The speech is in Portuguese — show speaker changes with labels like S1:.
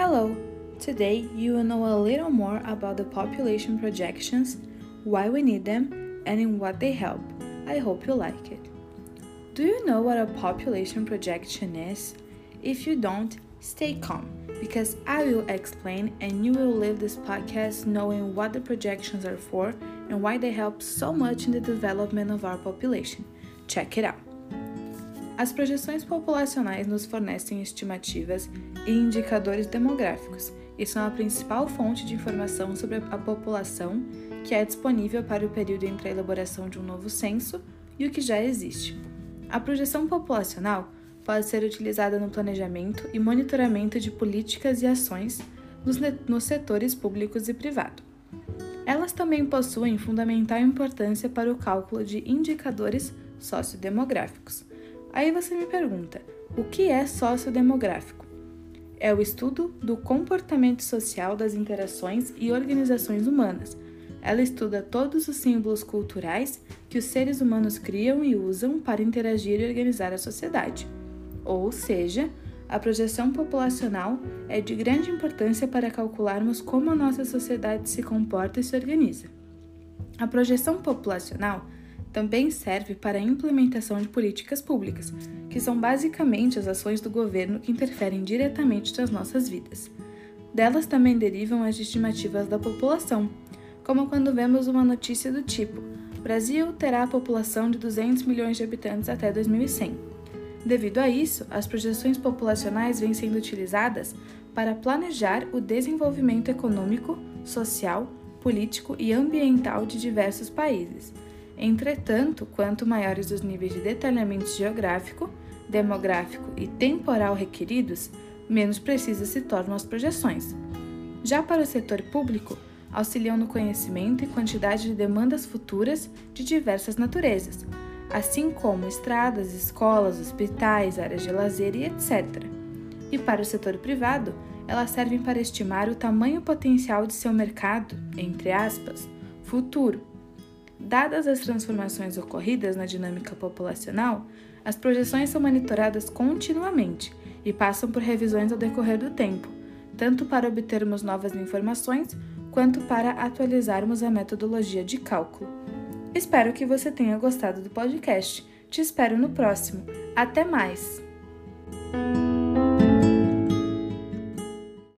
S1: Hello! Today you will know a little more about the population projections, why we need them, and in what they help. I hope you like it. Do you know what a population projection is? If you don't, stay calm because I will explain and you will leave this podcast knowing what the projections are for and why they help so much in the development of our population. Check it out. As projeções populacionais nos fornecem estimativas e indicadores demográficos e são a principal fonte de informação sobre a população que é disponível para o período entre a elaboração de um novo censo e o que já existe. A projeção populacional pode ser utilizada no planejamento e monitoramento de políticas e ações nos, nos setores públicos e privado. Elas também possuem fundamental importância para o cálculo de indicadores sociodemográficos Aí você me pergunta: o que é sociodemográfico? É o estudo do comportamento social das interações e organizações humanas. Ela estuda todos os símbolos culturais que os seres humanos criam e usam para interagir e organizar a sociedade. Ou seja, a projeção populacional é de grande importância para calcularmos como a nossa sociedade se comporta e se organiza. A projeção populacional também serve para a implementação de políticas públicas, que são basicamente as ações do governo que interferem diretamente nas nossas vidas. Delas também derivam as estimativas da população, como quando vemos uma notícia do tipo: Brasil terá a população de 200 milhões de habitantes até 2100. Devido a isso, as projeções populacionais vêm sendo utilizadas para planejar o desenvolvimento econômico, social, político e ambiental de diversos países Entretanto, quanto maiores os níveis de detalhamento geográfico, demográfico e temporal requeridos, menos precisas se tornam as projeções. Já para o setor público, auxiliam no conhecimento e quantidade de demandas futuras de diversas naturezas, assim como estradas, escolas, hospitais, áreas de lazer e etc. E para o setor privado, elas servem para estimar o tamanho potencial de seu mercado, entre aspas, futuro, Dadas as transformações ocorridas na dinâmica populacional, as projeções são monitoradas continuamente e passam por revisões ao decorrer do tempo, tanto para obtermos novas informações quanto para atualizarmos a metodologia de cálculo. Espero que você tenha gostado do podcast. Te espero no próximo. Até mais!